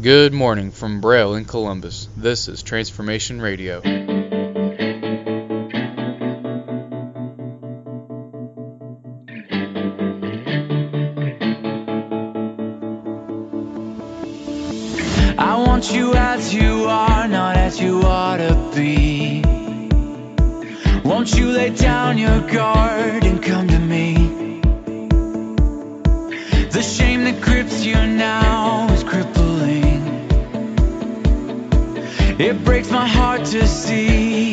Good morning from Braille in Columbus. This is Transformation Radio. I want you as you are, not as you ought to be. Won't you lay down your guard my heart to see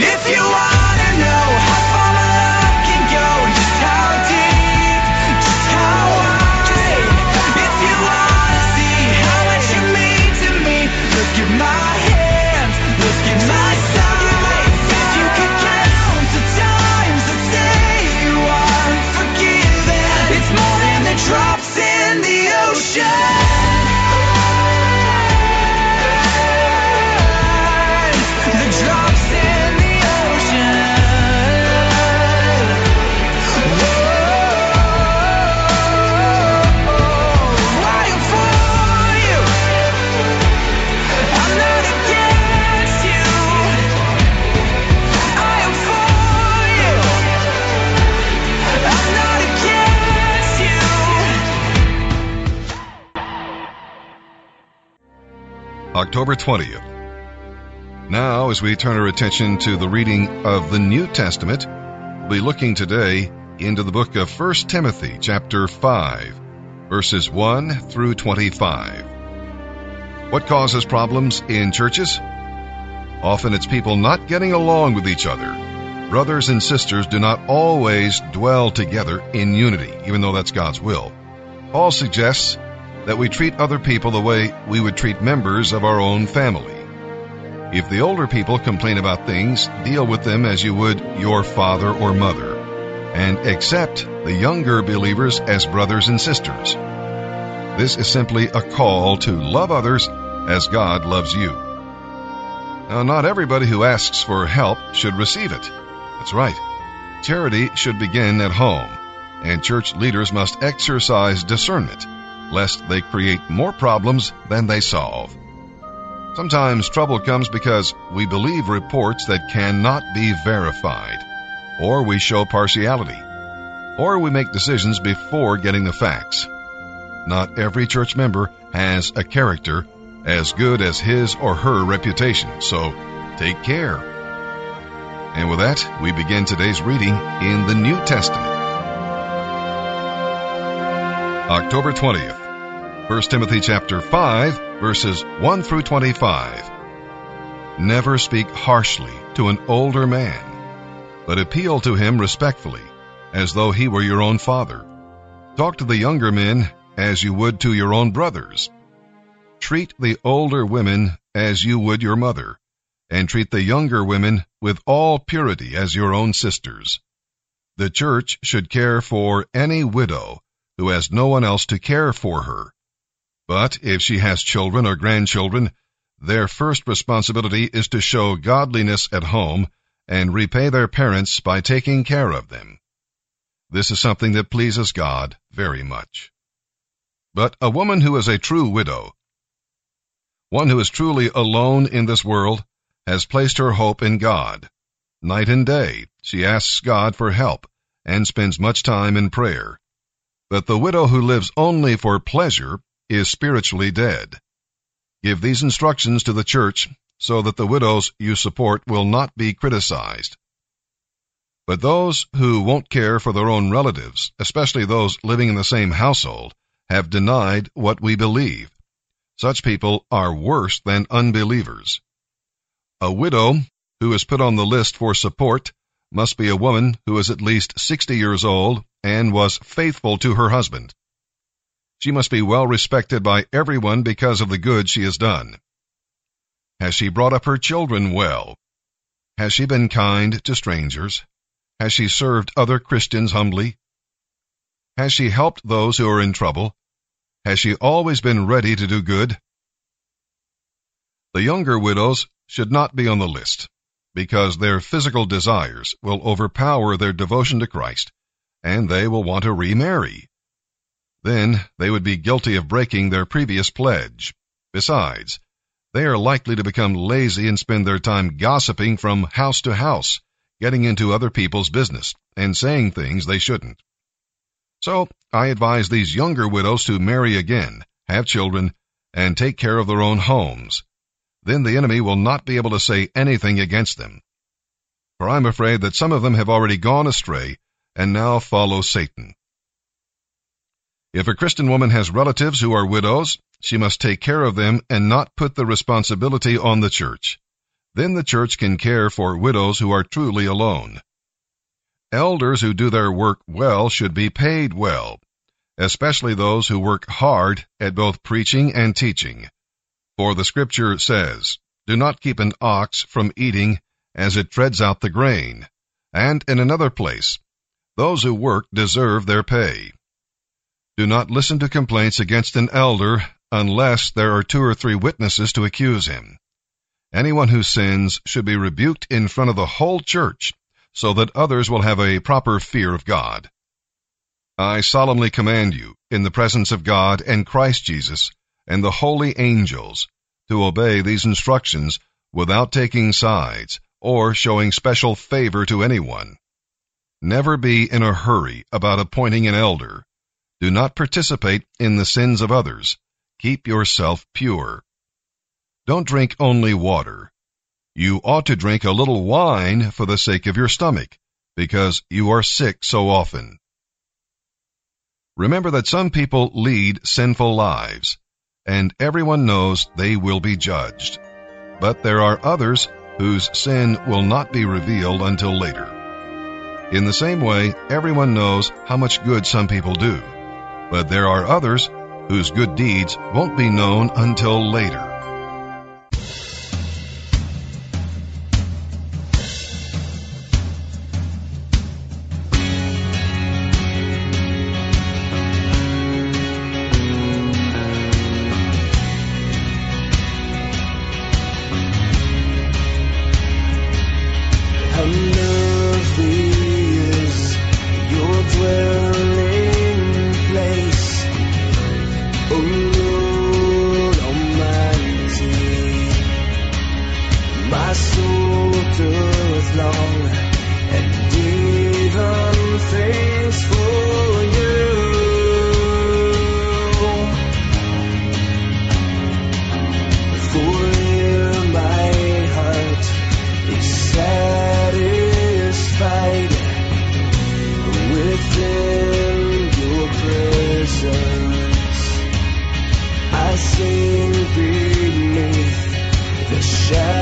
If you wanna October 20th. Now, as we turn our attention to the reading of the New Testament, we'll be looking today into the book of 1 Timothy, chapter 5, verses 1 through 25. What causes problems in churches? Often it's people not getting along with each other. Brothers and sisters do not always dwell together in unity, even though that's God's will. Paul suggests that we treat other people the way we would treat members of our own family. If the older people complain about things, deal with them as you would your father or mother, and accept the younger believers as brothers and sisters. This is simply a call to love others as God loves you. Now, not everybody who asks for help should receive it. That's right. Charity should begin at home, and church leaders must exercise discernment, lest they create more problems than they solve. Sometimes trouble comes because we believe reports that cannot be verified, or we show partiality, or we make decisions before getting the facts. Not every church member has a character as good as his or her reputation, so take care. And with that, we begin today's reading in the New Testament. October 20th, 1 Timothy chapter 5, verses 1 through 25. Never speak harshly to an older man, but appeal to him respectfully, as though he were your own father. Talk to the younger men as you would to your own brothers. Treat the older women as you would your mother, and treat the younger women with all purity as your own sisters. The church should care for any widow who has no one else to care for her. But if she has children or grandchildren, their first responsibility is to show godliness at home and repay their parents by taking care of them. This is something that pleases God very much. But a woman who is a true widow, one who is truly alone in this world, has placed her hope in God. Night and day, she asks God for help and spends much time in prayer. But the widow who lives only for pleasure is spiritually dead. Give these instructions to the church so that the widows you support will not be criticized. But those who won't care for their own relatives, especially those living in the same household, have denied what we believe. Such people are worse than unbelievers. A widow who is put on the list for support must be a woman who is at least 60 years old and was faithful to her husband. She must be well respected by everyone because of the good she has done. Has she brought up her children well? Has she been kind to strangers? Has she served other Christians humbly? Has she helped those who are in trouble? Has she always been ready to do good? The younger widows should not be on the list because their physical desires will overpower their devotion to Christ and they will want to remarry. Then they would be guilty of breaking their previous pledge. Besides, they are likely to become lazy and spend their time gossiping from house to house, getting into other people's business, and saying things they shouldn't. So, I advise these younger widows to marry again, have children, and take care of their own homes. Then the enemy will not be able to say anything against them. For I'm afraid that some of them have already gone astray and now follow Satan. If a Christian woman has relatives who are widows, she must take care of them and not put the responsibility on the church. Then the church can care for widows who are truly alone. Elders who do their work well should be paid well, especially those who work hard at both preaching and teaching. For the scripture says, Do not keep an ox from eating as it treads out the grain. And in another place, those who work deserve their pay. Do not listen to complaints against an elder unless there are two or three witnesses to accuse him. Anyone who sins should be rebuked in front of the whole church so that others will have a proper fear of God. I solemnly command you, in the presence of God and Christ Jesus and the holy angels, to obey these instructions without taking sides or showing special favor to anyone. Never be in a hurry about appointing an elder. Do not participate in the sins of others. Keep yourself pure. Don't drink only water. You ought to drink a little wine for the sake of your stomach, because you are sick so often. Remember that some people lead sinful lives, and everyone knows they will be judged. But there are others whose sin will not be revealed until later. In the same way, everyone knows how much good some people do, but there are others whose good deeds won't be known until later. Yeah.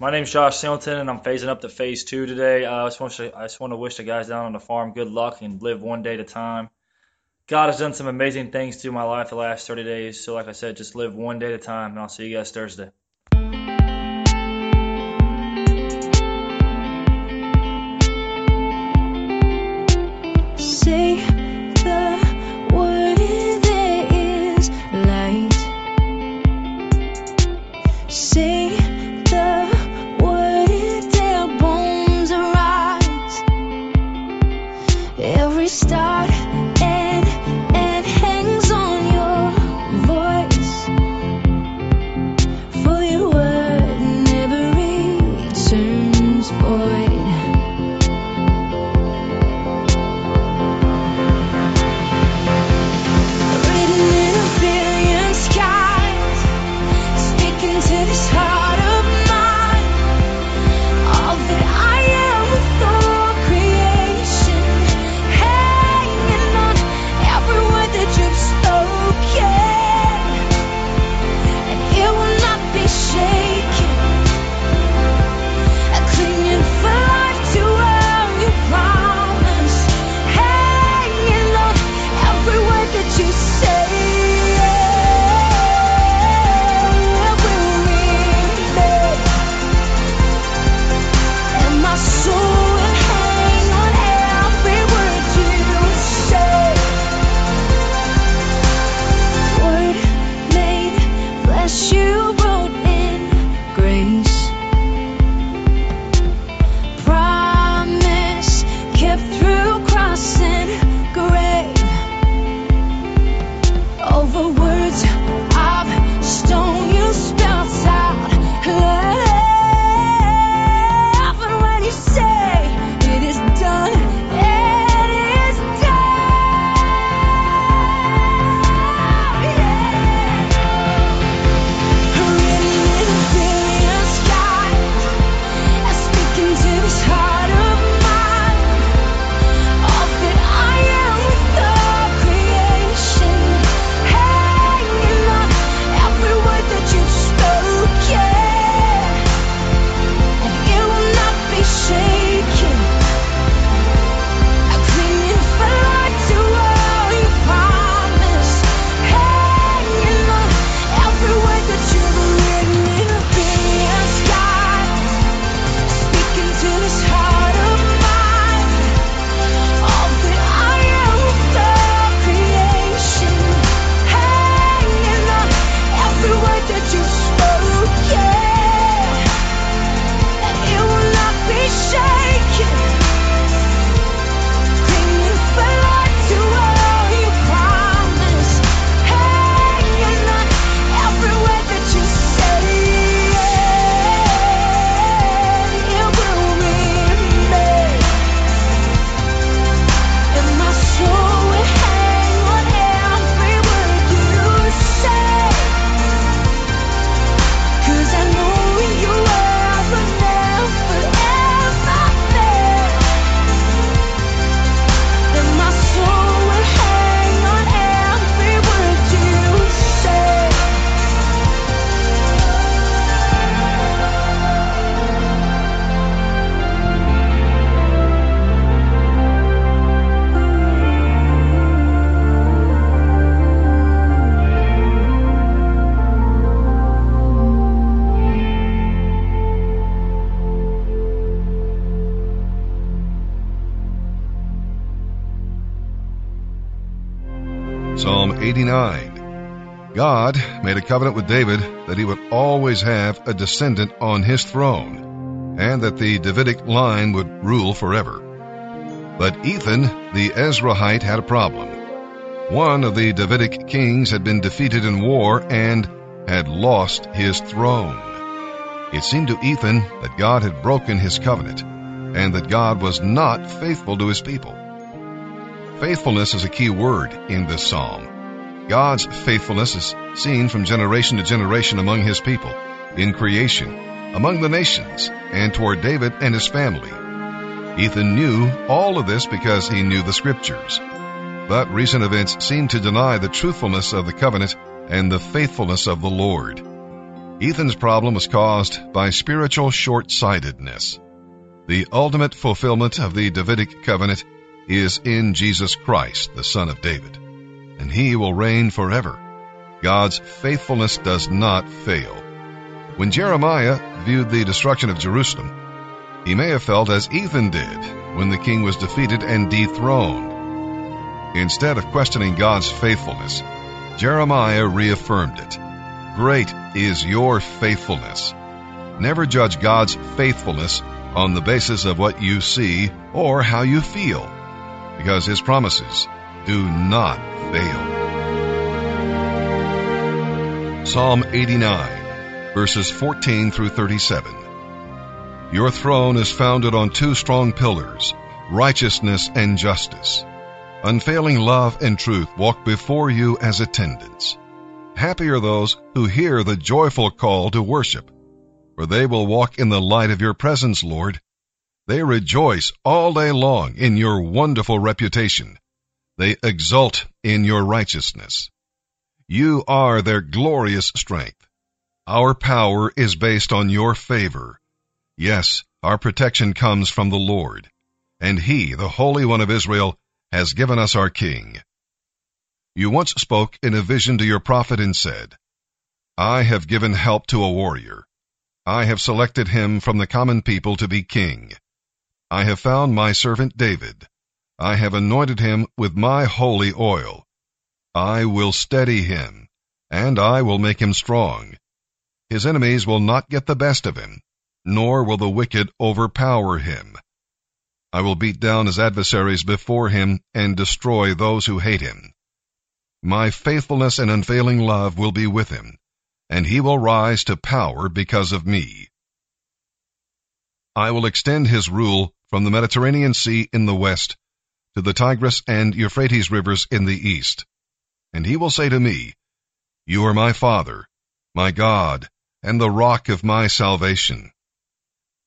My name's Josh Singleton, and I'm phasing up to phase two today. Uh, I just want to I just want to wish the guys down on the farm good luck and live one day at a time. God has done some amazing things through my life the last 30 days. So, like I said, just live one day at a time, and I'll see you guys Thursday. 89. God made a covenant with David that he would always have a descendant on his throne, and that the Davidic line would rule forever. But Ethan, the Ezrahite, had a problem. One of the Davidic kings had been defeated in war and had lost his throne. It seemed to Ethan that God had broken his covenant, and that God was not faithful to his people. Faithfulness is a key word in this psalm. God's faithfulness is seen from generation to generation among his people, in creation, among the nations, and toward David and his family. Ethan knew all of this because he knew the scriptures. But recent events seem to deny the truthfulness of the covenant and the faithfulness of the Lord. Ethan's problem was caused by spiritual short-sightedness. The ultimate fulfillment of the Davidic covenant is in Jesus Christ, the Son of David, and he will reign forever. God's faithfulness does not fail. When Jeremiah viewed the destruction of Jerusalem, he may have felt as Ethan did when the king was defeated and dethroned. Instead of questioning God's faithfulness, Jeremiah reaffirmed it. Great is your faithfulness. Never judge God's faithfulness on the basis of what you see or how you feel, because his promises do not fail. Psalm 89, verses 14 through 37. Your throne is founded on two strong pillars, righteousness and justice. Unfailing love and truth walk before you as attendants. Happy are those who hear the joyful call to worship, for they will walk in the light of your presence, Lord. They rejoice all day long in your wonderful reputation. They exult in your righteousness. You are their glorious strength. Our power is based on your favor. Yes, our protection comes from the Lord, and He, the Holy One of Israel, has given us our King. You once spoke in a vision to your prophet and said, I have given help to a warrior. I have selected him from the common people to be king. I have found my servant David. I have anointed him with my holy oil. I will steady him, and I will make him strong. His enemies will not get the best of him, nor will the wicked overpower him. I will beat down his adversaries before him and destroy those who hate him. My faithfulness and unfailing love will be with him, and he will rise to power because of me. I will extend his rule from the Mediterranean Sea in the west to the Tigris and Euphrates rivers in the east. And he will say to me, You are my father, my God, and the rock of my salvation.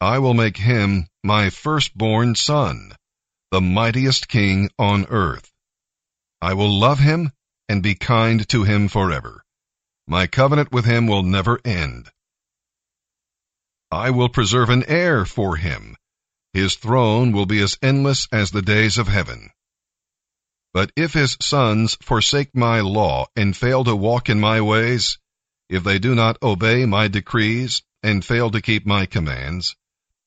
I will make him my firstborn son, the mightiest king on earth. I will love him and be kind to him forever. My covenant with him will never end. I will preserve an heir for him. His throne will be as endless as the days of heaven. But if his sons forsake my law and fail to walk in my ways, if they do not obey my decrees and fail to keep my commands,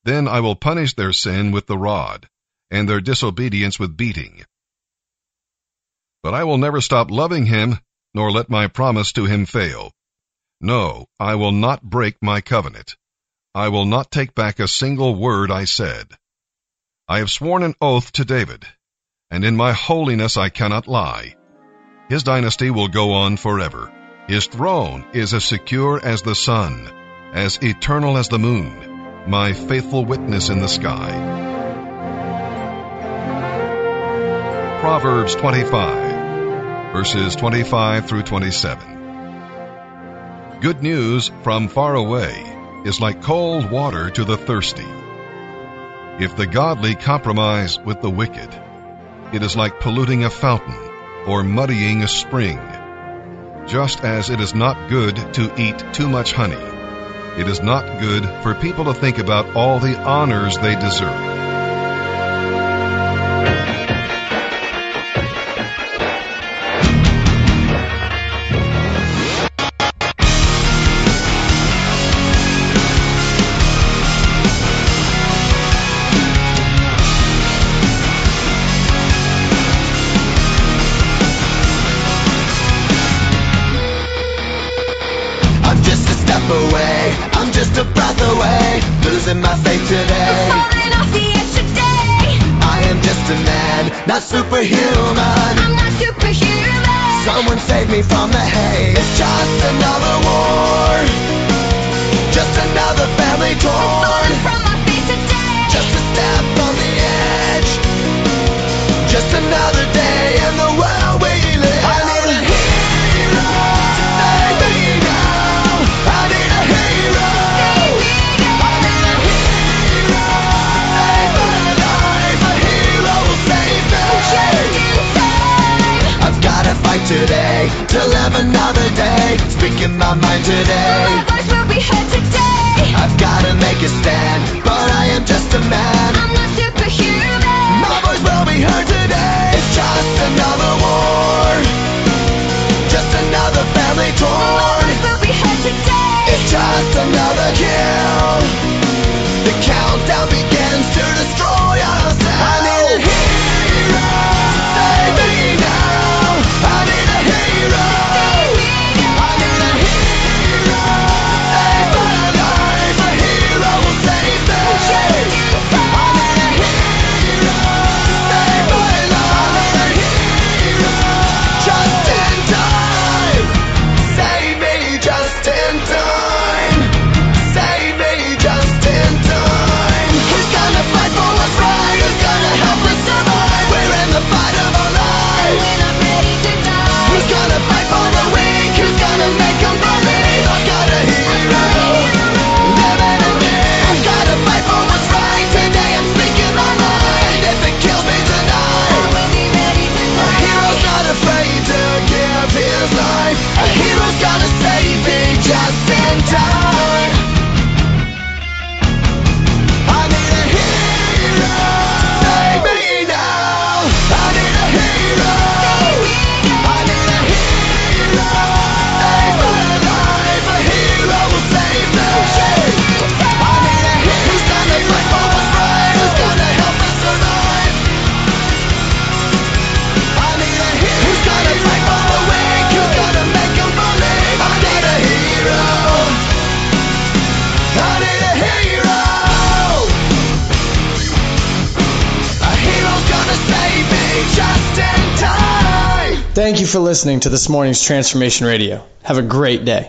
then I will punish their sin with the rod and their disobedience with beating. But I will never stop loving him, nor let my promise to him fail. No, I will not break my covenant. I will not take back a single word I said. I have sworn an oath to David, and in my holiness I cannot lie. His dynasty will go on forever. His throne is as secure as the sun, as eternal as the moon, my faithful witness in the sky. Proverbs 25, verses 25 through 27. Good news from far away is like cold water to the thirsty. If the godly compromise with the wicked, it is like polluting a fountain or muddying a spring. Just as it is not good to eat too much honey, it is not good for people to think about all the honors they deserve. Someone from the haze. It's just another war, just another family torn. for listening to this morning's Transformation Radio. Have a great day.